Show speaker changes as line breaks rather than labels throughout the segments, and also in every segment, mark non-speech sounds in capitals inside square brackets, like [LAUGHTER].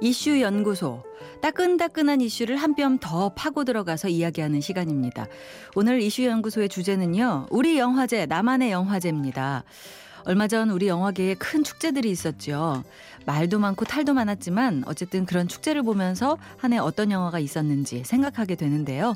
이슈 연구소 따끈따끈한 이슈를 한 뼘 더 파고 들어가서 이야기하는 시간입니다. 오늘 이슈 연구소의 주제는요. 우리 영화제 나만의 영화제입니다. 얼마 전 우리 영화계에 큰 축제들이 있었죠. 말도 많고 탈도 많았지만 어쨌든 그런 축제를 보면서 한 해 어떤 영화가 있었는지 생각하게 되는데요.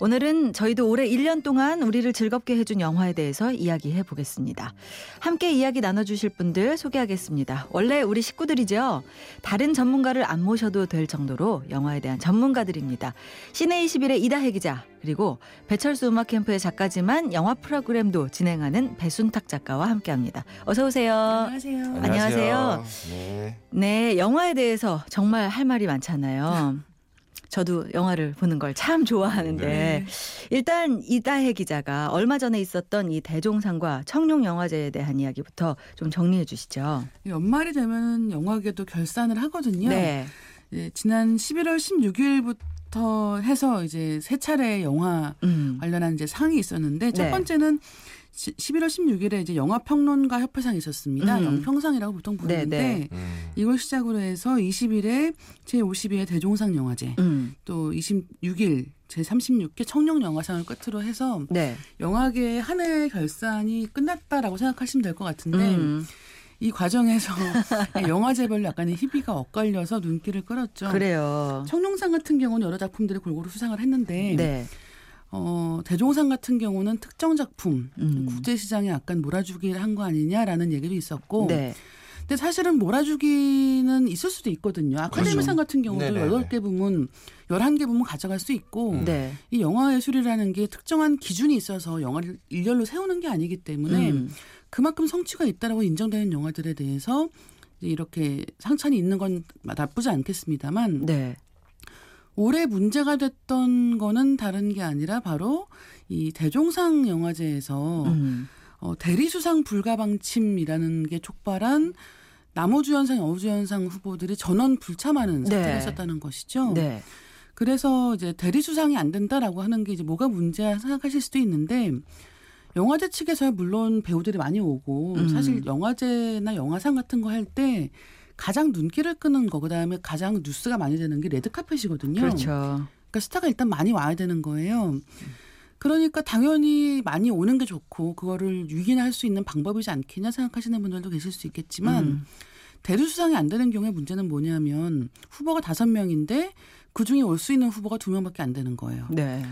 오늘은 저희도 올해 1년 동안 우리를 즐겁게 해준 영화에 대해서 이야기해 보겠습니다. 함께 이야기 나눠주실 분들 소개하겠습니다. 원래 우리 식구들이죠. 다른 전문가를 안 모셔도 될 정도로 영화에 대한 전문가들입니다. 시내 21의 이다혜 기자 그리고 배철수 음악 캠프의 작가지만 영화 프로그램도 진행하는 배순탁 작가와 함께합니다. 어서 오세요.
안녕하세요.
안녕하세요.
네.
네, 영화에 대해서 정말 할 말이 많잖아요. [LAUGHS] 저도 영화를 보는 걸 참 좋아하는데
네.
일단 이다혜 기자가 얼마 전에 있었던 이 대종상과 청룡 영화제에 대한 이야기부터 좀 정리해 주시죠.
연말이 되면 영화계도 결산을 하거든요.
네.
예, 지난 11월 16일부터 해서 이제 세 차례 영화
음.
관련한 이제 상이 있었는데 첫
네.
번째는 시- 11월 16일에 이제 영화 평론가 협회상이 있었습니다.
음.
영평상이라고 보통 부르는데
네,
음.
이걸 시작으로 해서 20일에 제52회 대종상 영화제,
음.
또 26일 제36회 청룡 영화상을 끝으로 해서
네.
영화계 한해 결산이 끝났다라고 생각하시면 될 것 같은데
음.
이 과정에서 [LAUGHS] 영화제별로 약간의 희비가 엇갈려서 눈길을 끌었죠.
그래요.
청룡상 같은 경우는 여러 작품들이 골고루 수상을 했는데
네.
어, 대종상 같은 경우는 특정 작품
음.
국제 시장에 약간 몰아주기를 한 거 아니냐라는 얘기도 있었고
네.
근데 사실은 몰아주기는 있을 수도 있거든요. 아카데미상 같은 경우도
네네네.
여덟 개 부문, 열한 개 부문 가져갈 수 있고
네.
이 영화 예술이라는 게 특정한 기준이 있어서 영화를 일렬로 세우는 게 아니기 때문에
음.
그만큼 성취가 있다라고 인정되는 영화들에 대해서 이렇게 상찬이 있는 건 나쁘지 않겠습니다만
네.
올해 문제가 됐던 거는 다른 게 아니라 바로 이 대종상 영화제에서
음.
어, 대리수상 불가 방침이라는 게 촉발한 남우주연상, 여우주연상 후보들이 전원 불참하는 사태가
네.
있었다는 것이죠.
네.
그래서 이제 대리수상이 안 된다라고 하는 게 이제 뭐가 문제야 생각하실 수도 있는데 영화제 측에서야 물론 배우들이 많이 오고
음.
사실 영화제나 영화상 같은 거 할 때 가장 눈길을 끄는 거 그다음에 가장 뉴스가 많이 되는 게 레드카펫이거든요.
그렇죠.
그러니까 스타가 일단 많이 와야 되는 거예요. 그러니까 당연히 많이 오는 게 좋고 그거를 유인할 수 있는 방법이지 않겠냐 생각하시는 분들도 계실 수 있겠지만
음.
대리 수상이 안 되는 경우에 문제는 뭐냐면 후보가 다섯 명인데 그 중에 올 수 있는 후보가 두 명밖에 안 되는 거예요.
네.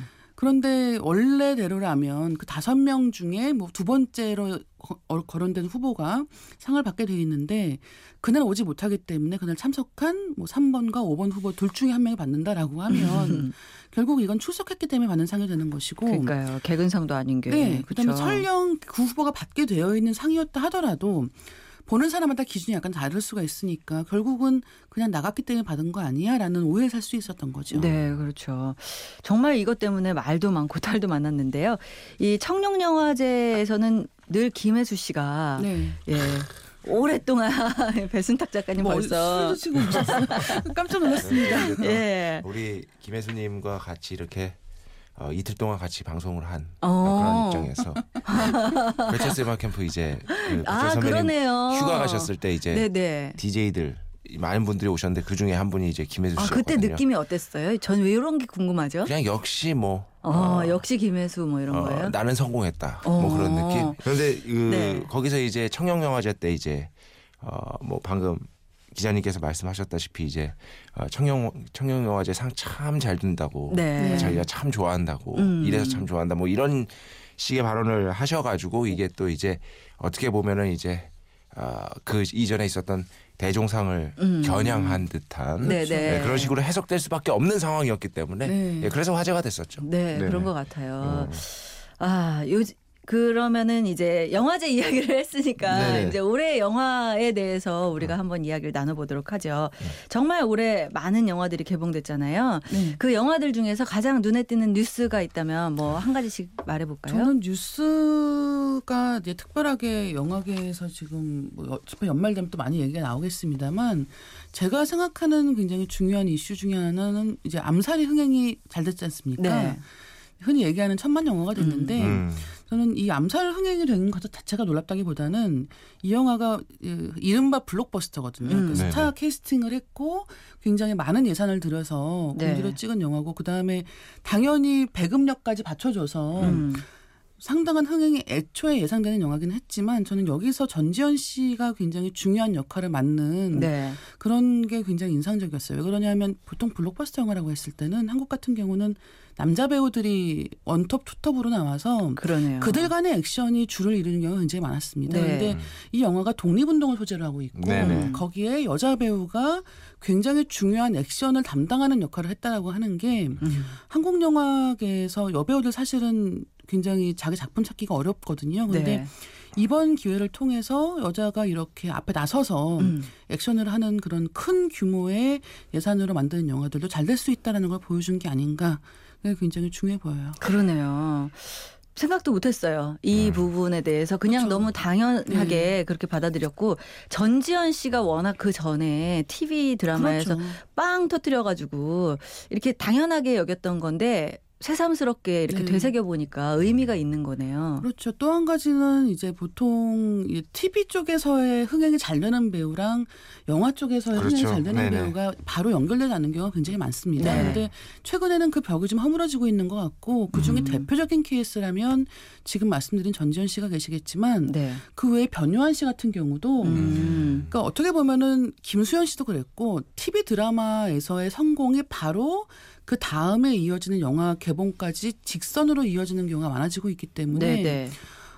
그런데 원래대로라면 그 다섯 명 중에 뭐 두 번째로 거- 어, 거론된 후보가 상을 받게 돼 있는데 그날 오지 못하기 때문에 그날 참석한 뭐 3번과 5번 후보 둘 중에 한 명이 받는다라고 하면 [LAUGHS] 결국 이건 출석했기 때문에 받는 상이 되는 것이고
그러니까요. 개근상도 아닌 게.
네, 그다음에
그렇죠.
설령 그 후보가 받게 되어 있는 상이었다 하더라도 보는 사람마다 기준이 약간 다를 수가 있으니까 결국은 그냥 나갔기 때문에 받은 거 아니야라는 오해를 살 수 있었던 거죠.
네, 그렇죠. 정말 이것 때문에 말도 많고 [LAUGHS] 탈도 많았는데요. 이 청룡 영화제에서는 늘 김혜수 씨가
네.
예. 오랫동안 [LAUGHS] 배순탁 작가님
뭐
벌써.
깜짝 놀랐습니다.
또
예.
우리 김혜수님과 같이 이렇게 어, 이틀 동안 같이 방송을 한
어.
그런 입장에서 배철수 음악 캠프 이제 그
아,
선배님. 휴가 가셨을 때 이제
네, 네.
DJ들 많은 분들이 오셨는데 그 중에 한 분이 이제 김혜수
아,
씨였거든요.
그때 느낌이 어땠어요? 전 왜 이런 게 궁금하죠?
그냥 역시 뭐
어, 역시 김혜수 뭐 이런
어,
거예요?
나는 성공했다.
어.
뭐 그런 느낌. 그런데 그
네.
거기서 이제 청룡영화제 때 이제 어뭐 방금 기자님께서 말씀하셨다시피 이제 어, 청룡 청룡 영화제 상 참 잘 든다고
네.
자기가 참 좋아한다고
음.
이래서 참 좋아한다 뭐 이런 식의 발언을 하셔가지고 이게 또 이제 어떻게 보면은 이제 어, 그 이전에 있었던 대종상을
음.
겨냥한 듯한
네, 네.
네, 그런 식으로 해석될 수밖에 없는 상황이었기 때문에
네.
예, 그래서 화제가 됐었죠.
네,
네네.
그런 것 같아요.
음.
아, 요 그러면은 이제 영화제 [LAUGHS] 이야기를 했으니까
네네.
이제 올해 영화에 대해서 우리가 한번 이야기를 나눠보도록 하죠. 정말 올해 많은 영화들이 개봉됐잖아요.
네.
그 영화들 중에서 가장 눈에 띄는 뉴스가 있다면 뭐 한 가지씩 말해볼까요?
저는 뉴스가 이제 특별하게 영화계에서 지금 뭐 여- 어차피 연말 되면 또 많이 얘기가 나오겠습니다만 제가 생각하는 굉장히 중요한 이슈 중에 하나는 이제 암살이 흥행이 잘 됐지 않습니까?
네.
흔히 얘기하는 천만 영화가 됐는데
음.
저는 이 암살 흥행이 된것 자체가 놀랍다기보다는 이 영화가 예, 이른바 블록버스터거든요.
음.
그 스타. 캐스팅을 했고 굉장히 많은 예산을 들여서
네.
공들여 찍은 영화고 그 다음에 당연히 배급력까지 받쳐줘서
음.
상당한 흥행이 애초에 예상되는 영화긴 했지만 저는 여기서 전지현 씨가 굉장히 중요한 역할을 맡는
네.
그런 게 굉장히 인상적이었어요. 왜 그러냐면 보통 블록버스터 영화라고 했을 때는 한국 같은 경우는 남자 배우들이 원톱 투톱으로 나와서
그러네요.
그들 간의 액션이 주를 이루는 경우가 굉장히 많았습니다.
네.
그런데 이 영화가 독립운동을 소재로 하고 있고
네네.
거기에 여자 배우가 굉장히 중요한 액션을 담당하는 역할을 했다라고 하는 게
음.
한국 영화계에서 여배우들 사실은 굉장히 자기 작품 찾기가 어렵거든요. 그런데
네.
이번 기회를 통해서 여자가 이렇게 앞에 나서서
음.
액션을 하는 그런 큰 규모의 예산으로 만드는 영화들도 잘 될 수 있다라는 걸 보여준 게 아닌가. 그게 굉장히 중요해 보여요.
그러네요. 생각도 못했어요. 이
음.
부분에 대해서 그냥
그렇죠.
너무 당연하게
네.
그렇게 받아들였고 전지현 씨가 워낙 그 전에 TV 드라마에서
그렇죠.
빵 터뜨려가지고 이렇게 당연하게 여겼던 건데 새삼스럽게 이렇게
네.
되새겨 보니까 의미가 있는 거네요.
그렇죠. 또 한 가지는 이제 보통 이 TV 쪽에서의 흥행이 잘 되는 배우랑 영화 쪽에서의
그렇죠.
흥행이 잘 되는
네네.
배우가 바로 연결되지 않는 경우가 굉장히 많습니다.
네.
그런데 최근에는 그 벽이 좀 허물어지고 있는 것 같고 그 중에
음.
대표적인 케이스라면 지금 말씀드린 전지현 씨가 계시겠지만
네.
그 외에 변요한 씨 같은 경우도
음.
그러니까 어떻게 보면은 김수현 씨도 그랬고 TV 드라마에서의 성공이 바로 그 다음에 이어지는 영화 개봉까지 직선으로 이어지는 경우가 많아지고 있기 때문에
네, 네.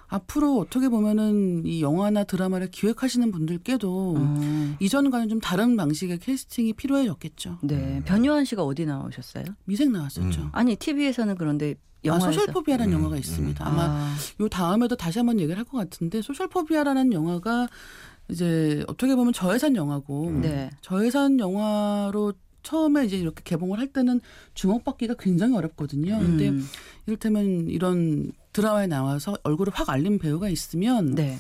앞으로 어떻게 보면은 이 영화나 드라마를 기획하시는 분들께도
음.
이전과는 좀 다른 방식의 캐스팅이 필요해졌겠죠.
네. 변요한 씨가 어디 나오셨어요?
미생 나왔었죠.
음.
아니 TV에서는 그런데
아,
영화에서
소셜포비아라는
음,
영화가
음.
있습니다. 아마
아,
요 다음에도 다시 한번 얘기를 할 것 같은데 소셜포비아라는 영화가 이제 어떻게 보면 저예산 영화고
네.
저예산 영화로 처음에 이제 이렇게 개봉을 할 때는 주목받기가 굉장히 어렵거든요. 근데
음.
이를테면 이런 드라마에 나와서 얼굴을 확 알린 배우가 있으면
네.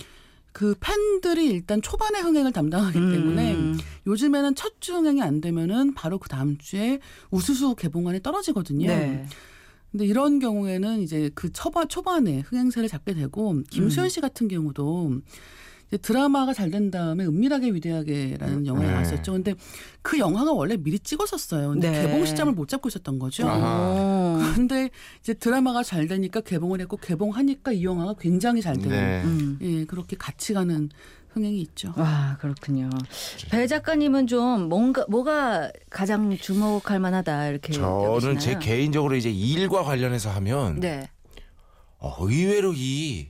그 팬들이 일단 초반에 흥행을 담당하기 때문에
음.
요즘에는 첫 주 흥행이 안 되면은 바로 그 다음 주에 우수수 개봉안이 떨어지거든요.
네.
근데 이런 경우에는 이제 그 초반 초반에 흥행세를 잡게 되고
음.
김수현 씨 같은 경우도 이제 드라마가 잘 된 다음에 은밀하게 위대하게라는 영화가
네.
나왔었죠. 근데 그 영화가 원래 미리 찍었었어요. 근데
네.
개봉 시점을 못 잡고 있었던 거죠.
오.
근데 이제 드라마가 잘 되니까 개봉을 했고 개봉하니까 이 영화가 굉장히 잘 되는
네.
음.
예 그렇게 같이 가는 흥행이 있죠.
와 그렇군요. 배 작가님은 좀 뭔가 뭐가 가장 주목할 만하다 이렇게
저는 제
여기시나요?
개인적으로 이제 일과 관련해서 하면
네.
어, 의외로 이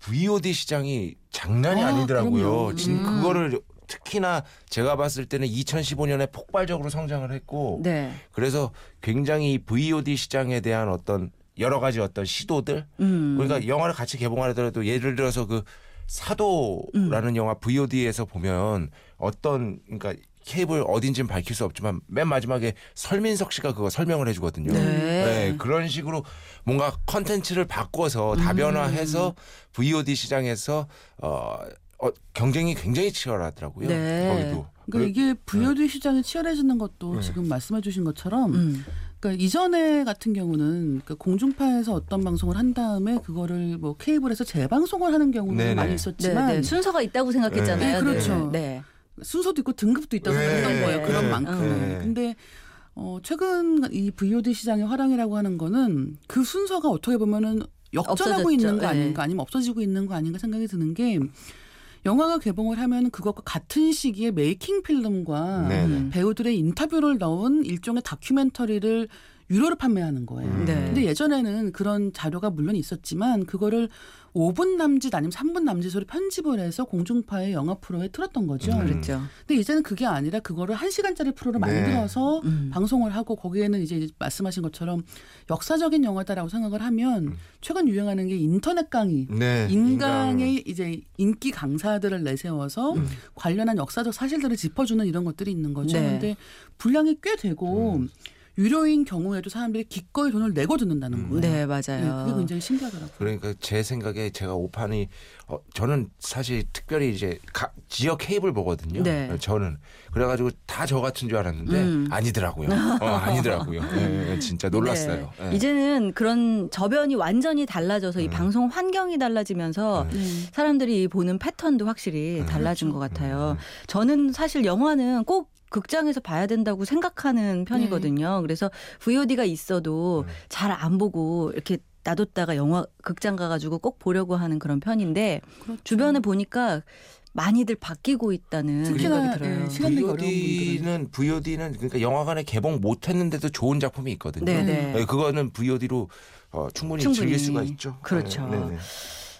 VOD 시장이 장난이
아,
아, 니더라고요
그럼요.
진
음.
그거를 특히나 제가 봤을 때는 2015년에 폭발적으로 성장을 했고
네.
그래서 굉장히 이 VOD 시장에 대한 어떤 여러 가지 어떤 시도들
음.
그러니까 영화를 같이 개봉하더라도 예를 들어서 그 사도라는 영화 VOD에서 보면 어떤 그러니까 케이블 어딘지는 밝힐 수 없지만 맨 마지막에 설민석 씨가 그거 설명을 해주거든요.
네.
그런 식으로 뭔가 컨텐츠를 바꿔서
음.
다변화해서 VOD 시장에서 어, 어, 경쟁이 굉장히 치열하더라고요.
네.
거기도.
그러니까 이게 VOD 시장이 치열해지는 것도
네.
지금 말씀해주신 것처럼
음.
그러니까 이전에 같은 경우는 그 공중파에서 어떤 방송을 한 다음에 그거를 뭐 케이블에서 재방송을 하는 경우도
네네.
많이
네,
있었지만
네. 순서가 있다고 생각했잖아요.
네, 그렇죠.
네.
순서도 있고 등급도 있다고
네.
생각했던 거예요. 그런
네.
만큼.
네.
근데 어 최근 이 VOD 시장의 화랑이라고 하는 거는 그 순서가 어떻게 보면은 역전하고
없어졌죠.
있는 거
네.
아닌가 아니면 없어지고 있는 거 아닌가 생각이 드는 게 영화가 개봉을 하면 그것과 같은 시기에 메이킹 필름과
네.
음.
배우들의 인터뷰를 넣은 일종의 다큐멘터리를 유료로 판매하는 거예요.
음.
네.
근데 예전에는 그런 자료가 물론 있었지만 그거를 5분 남짓 아니면 3분 남짓으로 편집을 해서 공중파의 영화 프로에 틀었던 거죠.
음.
그렇죠.
근데 이제는 그게 아니라 그거를 1시간짜리 프로로
네.
만들어서
음.
방송을 하고 거기에는 이제 말씀하신 것처럼 역사적인 영화다라고 생각을 하면 최근 유행하는 게 인터넷 강의
네.
인강의 이제 인기 강사들을 내세워서
음.
관련한 역사적 사실들을 짚어주는 이런 것들이 있는 거죠.
네.
근데 분량이 꽤 되고
음.
유료인 경우에도 사람들이 기꺼이 돈을 내고 듣는다는 거예요.
네, 맞아요.
그게 굉장히 신기하더라고요.
그러니까 제 생각에 제가 오판이 어, 저는 사실 특별히 이제 가, 지역 케이블 보거든요.
네.
저는 그래가지고 다 저 같은 줄 알았는데
음.
아니더라고요. [LAUGHS] 어, 아니더라고요. 예, 예, 진짜 놀랐어요.
네.
예.
이제는 그런 저변이 완전히 달라져서 이
음.
방송 환경이 달라지면서
음.
네.
사람들이 보는 패턴도 확실히
음,
달라진 것 같아요.
음.
저는 사실 영화는 꼭 극장에서 봐야 된다고 생각하는 편이거든요. 그래서 VOD가 있어도
음.
잘안 보고 이렇게 놔뒀다가 영화 극장 가가지고 꼭 보려고 하는 그런 편인데
그렇죠.
주변에 보니까 많이들 바뀌고 있다는
특히나,
생각이 들어요.
예, 시간 내기 어려운
VOD는 VOD는 그러니까 영화관에 개봉 못했는데도 좋은 작품이 있거든요.
네, 네.
예, 그거는 VOD로 어, 충분히,
충분히.
즐길 수가 있죠.
그렇죠.
네, 네, 네.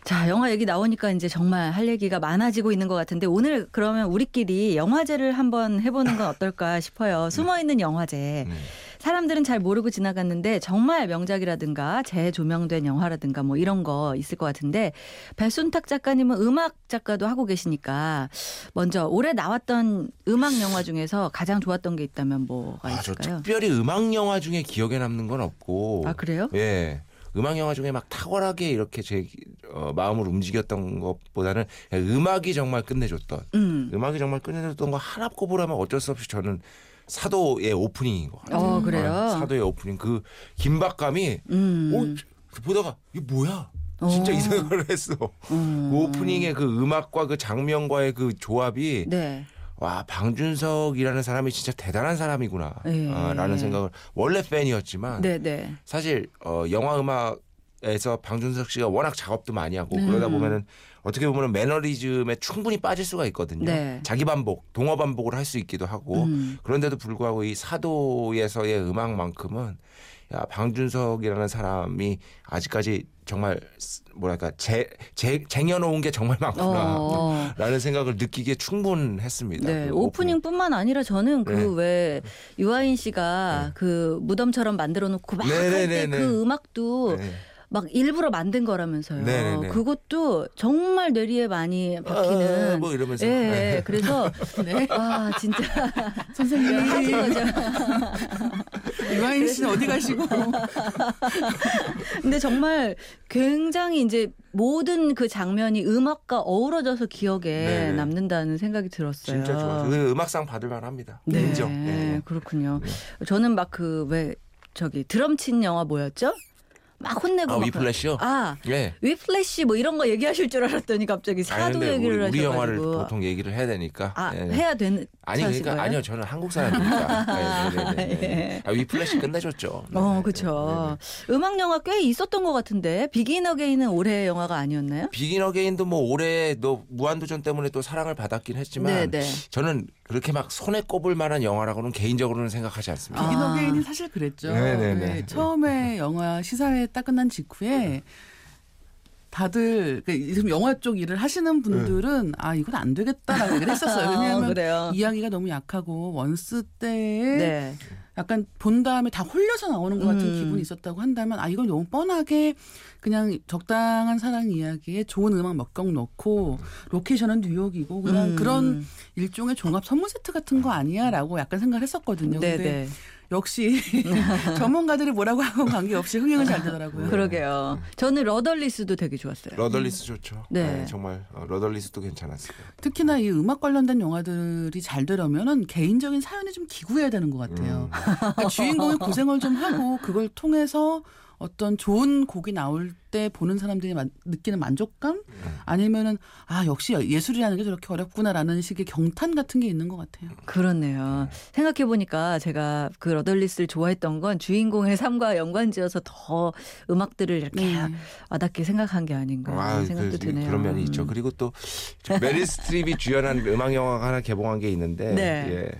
자, 영화 얘기 나오니까 이제 정말 할 얘기가 많아지고 있는 것 같은데 오늘 그러면 우리끼리 영화제를 한번 해보는 건 어떨까 [LAUGHS] 싶어요. 숨어 있는 영화제.
음.
사람들은 잘 모르고 지나갔는데 정말 명작이라든가 재조명된 영화라든가 뭐 이런 거 있을 것 같은데 배순탁 작가님은 음악 작가도 하고 계시니까 먼저 올해 나왔던 음악 영화 중에서 가장 좋았던 게 있다면 뭐가
아, 저
있을까요?
특별히 음악 영화 중에 기억에 남는 건 없고.
아 그래요?
예. 음악 영화 중에 막 탁월하게 이렇게 제 어, 마음을 움직였던 것보다는 음악이 정말 끝내줬던
음.
음악이 정말 끝내줬던 거 하나 꼽으라면 어쩔 수 없이 저는 사도의 오프닝인 것 같아요.
어 그래요.
어, 사도의 오프닝 그 긴박감이
음.
오, 보다가 이게 뭐야? 진짜
어.
이 생각을 했어.
음.
그 오프닝의 그 음악과 그 장면과의 그 조합이
네.
와 방준석이라는 사람이 진짜 대단한 사람이구나
예.
아, 라는 생각을 원래 팬이었지만
네, 네.
사실 어, 영화 음악에서 방준석 씨가 워낙 작업도 많이 하고
음.
그러다 보면은 어떻게 보면은 매너리즘에 충분히 빠질 수가 있거든요.
네.
자기 반복, 동어 반복을 할 수 있기도 하고
음.
그런데도 불구하고 이 사도에서의 음악만큼은 야 방준석이라는 사람이 아직까지 정말 뭐랄까 제, 제 쟁여놓은 게 정말 많구나.
어.
라는 생각을 느끼기에 충분했습니다.
네,
그
오프닝뿐만 아니라 저는
네.
그왜 유아인 씨가 그 무덤처럼 만들어 놓고 막 할때
네네네네.
그 음악도
네.
막 일부러 만든 거라면서요.
네네네.
그것도 정말 뇌리에 많이 박히는
아, 뭐 이러면서
예,
네.
예. 그래서 [LAUGHS]
네.
아 진짜 [LAUGHS]
선생님
하신 거죠.
유아인 씨는 어디 가시고 [LAUGHS]
근데 정말 굉장히 이제 모든 그 장면이 음악과 어우러져서 기억에
네네.
남는다는 생각이 들었어요.
진짜 좋아요. 그 음악상 받을 만합니다.
네,
인정. 네.
그렇군요. 저는 막 그 왜 저기 드럼 친 영화 뭐였죠? 막 혼내고
아
막
위플래시요?
아
예.
위플래시 뭐 이런 거 얘기하실 줄 알았더니 갑자기
아니,
사도
근데
얘기를
우리, 우리
하셔가지고
영화를 보통 얘기를 해야 되니까.
아
예.
해야 되는
아니 그러니까
거예요?
아니요 저는 한국 사람이니까. [LAUGHS] 네, 네, 네, 네.
예.
아, 위플래시 끝내줬죠. 네,
어
네,
그렇죠.
네, 네.
음악 영화 꽤 있었던 것 같은데 비긴 어게인은 올해 영화가 아니었나요?
비긴 어게인도 뭐 올해 너 무한도전 때문에 또 사랑을 받았긴 했지만
네네.
저는 그렇게 막 손에 꼽을 만한 영화라고는 개인적으로는 생각하지 않습니다.
아.
비긴 어게인이 사실 그랬죠.
네네네.
네, 처음에 영화 시사회 딱 끝난 직후에 다들 그 지금 영화 쪽 일을 하시는 분들은 아 이건 안 되겠다라고 얘기를 했었어요.
아,
왜냐하면
그래요.
이야기가 너무 약하고 원스 때에
네.
약간 본 다음에 다 홀려서 나오는 것 같은
음.
기분이 있었다고 한다면 아 이건 너무 뻔하게 그냥 적당한 사랑 이야기에 좋은 음악 몇 곡 넣고 로케이션은 뉴욕이고 그냥
음.
그런 일종의 종합 선물 세트 같은 거 아니야라고 약간 생각을 했었거든요. 근데
네네.
역시 [LAUGHS] 전문가들이 뭐라고 하고 관계없이 흥행은 잘 되더라고요.
그러게요. 저는 러덜리스도 되게 좋았어요.
러덜리스 좋죠.
네.
네. 정말 어, 러덜리스도 괜찮았어요.
특히나 이 음악 관련된 영화들이 잘 되려면은 개인적인 사연이 좀 기구해야 되는 것 같아요.
음.
그러니까 주인공이 고생을 좀 하고 그걸 통해서 어떤 좋은 곡이 나올 때 보는 사람들이 만- 느끼는 만족감 아니면은 아 역시 예술이라는 게 저렇게 어렵구나라는 식의 경탄 같은 게 있는 것 같아요.
그렇네요. 생각해 보니까 제가 그 러덜리스를 좋아했던 건 주인공의 삶과 연관지어서 더 음악들을 이렇게
네.
와닿게 생각한 게 아닌가
아,
하는 생각도
그,
드네요.
그런 면이 있죠.
음.
그리고 또 메릴 스트립이 주연한 음악 영화가 하나 개봉한 게 있는데,
네.
예.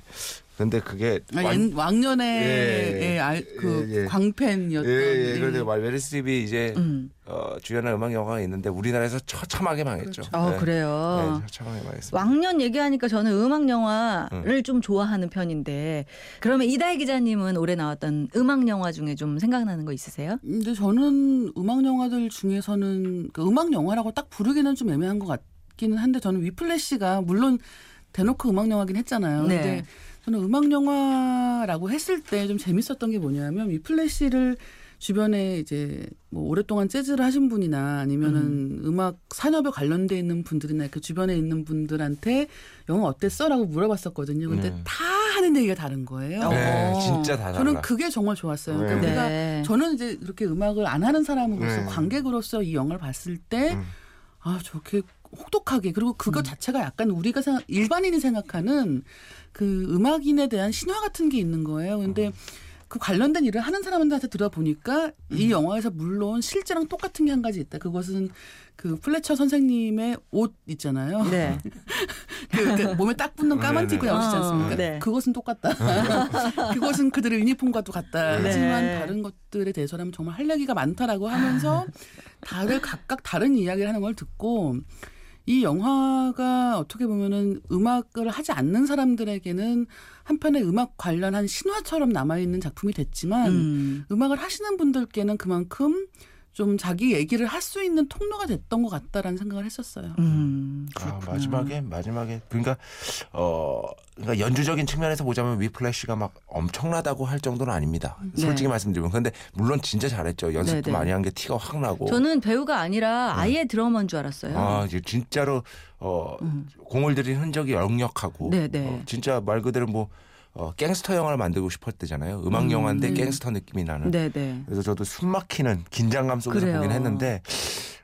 근데 그게
아,
완-
옛- 왕년에
예.
예, 알- 그
예, 예.
광팬이었던
예, 예.
예.
그런데 스트립이 이제
음.
어, 주연한 음악 영화가 있는데 우리나라에서 처참하게 망했죠.
어,
네.
그래요.
네, 처참하게 망했습니다.
왕년 얘기하니까 저는 음악 영화를
음.
좀 좋아하는 편인데 그러면 이다혜 기자님은 올해 나왔던 음악 영화 중에 좀 생각나는 거 있으세요?
근데 저는 음악 영화들 중에서는 그 음악 영화라고 딱 부르기는 좀 애매한 것 같기는 한데 저는 위플래시가 물론 대놓고 음악 영화긴 했잖아요.
네.
근데 저는 음악 영화라고 했을 때 좀 재밌었던 게 뭐냐면 이 플래시를 주변에 이제 뭐 오랫동안 재즈를 하신 분이나 아니면은 음. 악 산업에 관련돼 있는 분들이나 그 주변에 있는 분들한테 영화 어땠어라고 물어봤었거든요. 근데 네. 다 하는 얘기가 다른 거예요.
네, 어. 진짜 다 달라.
저는 그게 정말 좋았어요. 그러니까 네. 그러니까 우리가 저는 이제 그렇게 음악을 안 하는 사람으로서 네. 관객으로서 이 영화를 봤을 때 음. 아, 저렇게 혹독하게 그리고 그것 음. 자체가 약간 우리가 생각, 일반인이 생각하는 그 음악인에 대한 신화 같은 게 있는 거예요. 근데 음. 그 관련된 일을 하는 사람들한테 들어보니까 음. 이 영화에서 물론 실제랑 똑같은 게 한 가지 있다. 그것은 그 플래처 선생님의 옷 있잖아요. 네. [LAUGHS] 그, 그 몸에 딱 붙는 까만 티 입고 나오시지 않습니까? 어, 네. 그것은 똑같다. [LAUGHS] 그것은 그들의 유니폼과도 같다. 네. 하지만 다른 것들에 대해서는 정말 할 얘기가 많다라고 하면서 다들 각각 다른 이야기를 하는 걸 듣고 이 영화가 어떻게 보면은 음악을 하지 않는 사람들에게는 한편의 음악 관련한 신화처럼 남아있는 작품이 됐지만 음. 음악을 하시는 분들께는 그만큼 좀 자기 얘기를 할 수 있는 통로가 됐던 것 같다라는 생각을 했었어요. 음,
아, 마지막에 마지막에 그러니까 어 그러니까 연주적인 측면에서 보자면 위플래시가 막 엄청나다고 할 정도는 아닙니다. 네. 솔직히 말씀드리면 근데 물론 진짜 잘했죠. 연습도 네네. 많이 한 게 티가 확 나고.
저는 배우가 아니라 네. 아예 네. 드러머인 줄 알았어요.
아 이제 진짜로 어 음. 공을 들인 흔적이 역력하고 어, 진짜 말 그대로 뭐 어, 갱스터 영화를 만들고 싶었대잖아요. 음악 음. 영화인데 갱스터 느낌이 나는. 네네. 그래서 저도 숨 막히는 긴장감 속에서 그래요. 보긴 했는데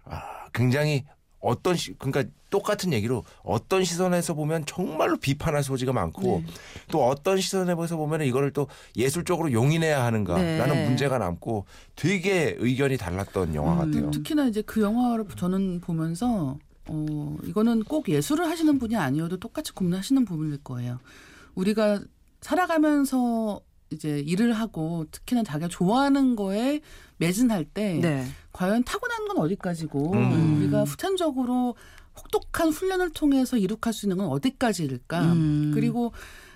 아, 굉장히 어떤 시, 그러니까 똑같은 얘기로 어떤 시선에서 보면 정말로 비판할 소지가 많고 네. 또 어떤 시선에서 보면 이거를 또 예술적으로 용인해야 하는가라는 네. 문제가 남고 되게 의견이 달랐던 영화 음, 같아요.
특히나 이제 그 영화를 저는 보면서 어 이거는 꼭 예술을 하시는 분이 아니어도 똑같이 고민하시는 부분일 거예요. 우리가 살아가면서 이제 일을 하고 특히나 자기가 좋아하는 거에 매진할 때 네. 과연 타고난 건 어디까지고 음. 우리가 후천적으로 혹독한 훈련을 통해서 이룩할 수 있는 건 어디까지일까? 음. 그리고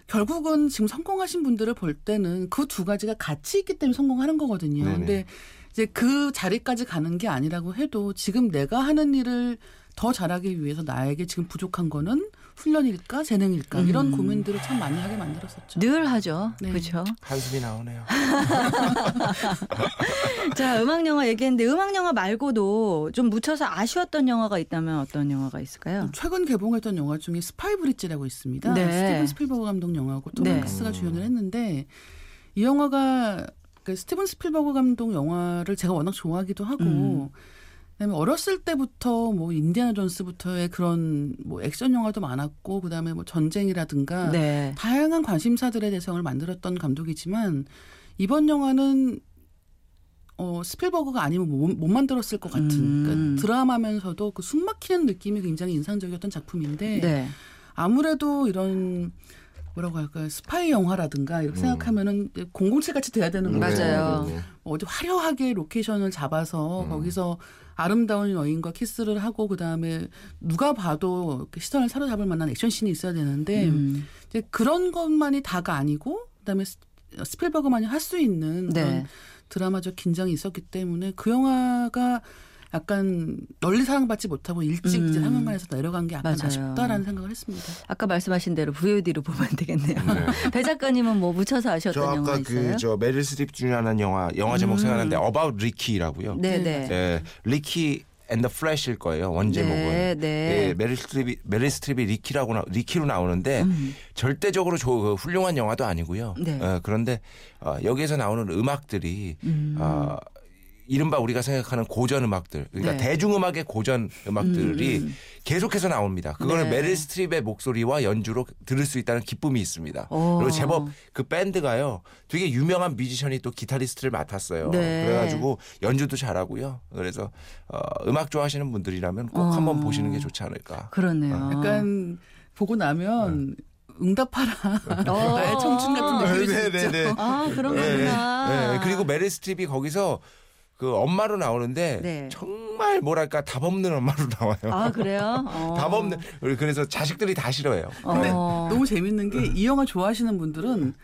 결국은 지금 성공하신 분들을 볼 때는 그 두 가지가 같이 있기 때문에 성공하는 거거든요. 네네. 근데 이제 그 자리까지 가는 게 아니라고 해도 지금 내가 하는 일을 더 잘하기 위해서 나에게 지금 부족한 거는 훈련일까 재능일까 음. 이런 고민들을 참 많이 하게 만들었었죠.
늘 하죠. 네. 그렇죠.
한숨이 나오네요. [LAUGHS]
자 음악 영화 얘기했는데 음악 영화 말고도 좀 묻혀서 아쉬웠던 영화가 있다면 어떤 영화가 있을까요?
최근 개봉했던 영화 중에 스파이 브릿지라고 있습니다. 네. 스티븐 스필버그 감독 영화고 톰 행크스가 네. 주연을 했는데 이 영화가 그 스티븐 스필버그 감독 영화를 제가 워낙 좋아하기도 하고. 음. 그다음에 어렸을 때부터 뭐 인디아나 존스부터의 그런 뭐 액션 영화도 많았고 그다음에 뭐 전쟁이라든가 네. 다양한 관심사들의 대상을 만들었던 감독이지만 이번 영화는 어 스필버그가 아니면 못, 못 만들었을 것 같은 음. 그러니까 드라마면서도 그 숨막히는 느낌이 굉장히 인상적이었던 작품인데 네. 아무래도 이런 뭐라고 할까요? 스파이 영화라든가 이렇게 음. 생각하면은 007 같이 돼야 되는
거죠. 맞아요.
뭐 어디 화려하게 로케이션을 잡아서 음. 거기서 아름다운 여인과 키스를 하고 그다음에 누가 봐도 시선을 사로잡을 만한 액션 씬이 있어야 되는데 음. 이제 그런 것만이 다가 아니고 그다음에 스필버그만이 할 수 있는 그런 네. 드라마적 긴장이 있었기 때문에 그 영화가 약간 널리 사랑받지 못하고 일찍 음. 이제 상영관에서 내려간 게 약간 맞아요. 아쉽다라는 생각을 했습니다.
아까 말씀하신 대로 VOD로 보면 되겠네요. 네. [LAUGHS] 배 작가님은 뭐 묻혀서 아쉬웠던 영화 그 있어요?
그저 메릴 스트립 주연한 영화 영화 제목 음. 생각나는데 About Ricki라고요. 네네. 네. 네. Ricki and the Flash일 거예요. 원제목은. 네, 네. 네, 메릴 스트립이 메릴 스트립이 리키라고 나, 리키로 나오는데 음. 절대적으로 조, 그 훌륭한 영화도 아니고요. 네. 어, 그런데 어, 여기에서 나오는 음악들이 음. 어, 이른바 우리가 생각하는 고전 음악들, 그러니까 네. 대중음악의 고전 음악들이 음. 계속해서 나옵니다. 그거를 네. 메릴 스트립의 목소리와 연주로 들을 수 있다는 기쁨이 있습니다. 오. 그리고 제법 그 밴드가요, 되게 유명한 뮤지션이 또 기타리스트를 맡았어요. 네. 그래가지고 연주도 잘하고요. 그래서 어, 음악 좋아하시는 분들이라면 꼭 어. 한번 보시는 게 좋지 않을까.
그러네요. 어.
약간 보고 나면. 네. 응답하라. 어. 나의 [LAUGHS] 청춘 같은 느낌이 네, 네, 네.
아, 그런 거구나. 네,
네. 그리고 메릴 스트립이 거기서 그 엄마로 나오는데 네. 정말 뭐랄까 답 없는 엄마로 [LAUGHS] 나와요.
아 그래요? 어.
답 없는 그래서 자식들이 다 싫어해요.
근데 어. 너무 재밌는 게 이 영화 좋아하시는 분들은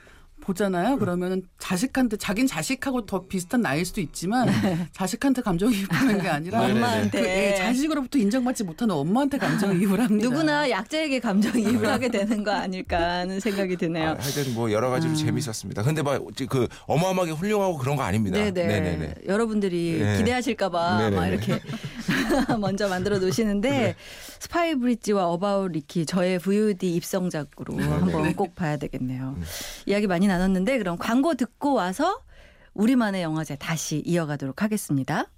보잖아요. 그러면 자식한테 자긴 자식하고 더 비슷한 나이일 수도 있지만 자식한테 감정이입하는 게 아니라
네네네.
엄마한테.
그, 예, 자식으로부터 인정받지 못하는 엄마한테 감정이입을 합니다.
누구나 약자에게 감정이입을 하게 되는 거 아닐까 하는 생각이
아,
드네요.
하여튼 뭐 여러 가지로 재밌었습니다. 근데 막그 어마어마하게 훌륭하고 그런 거 아닙니다.
네네.
네네네.
여러분들이
네.
기대하실까봐
네네네.
막 이렇게 [LAUGHS] [LAUGHS] 먼저 만들어 놓으시는데
네.
스파이 bridge와 About Ricki 저의 VOD 입성작으로
네.
한번 꼭 봐야 되겠네요. 이야기 많이 나눴는데 그럼 광고 듣고 와서 우리만의 영화제 다시 이어가도록 하겠습니다.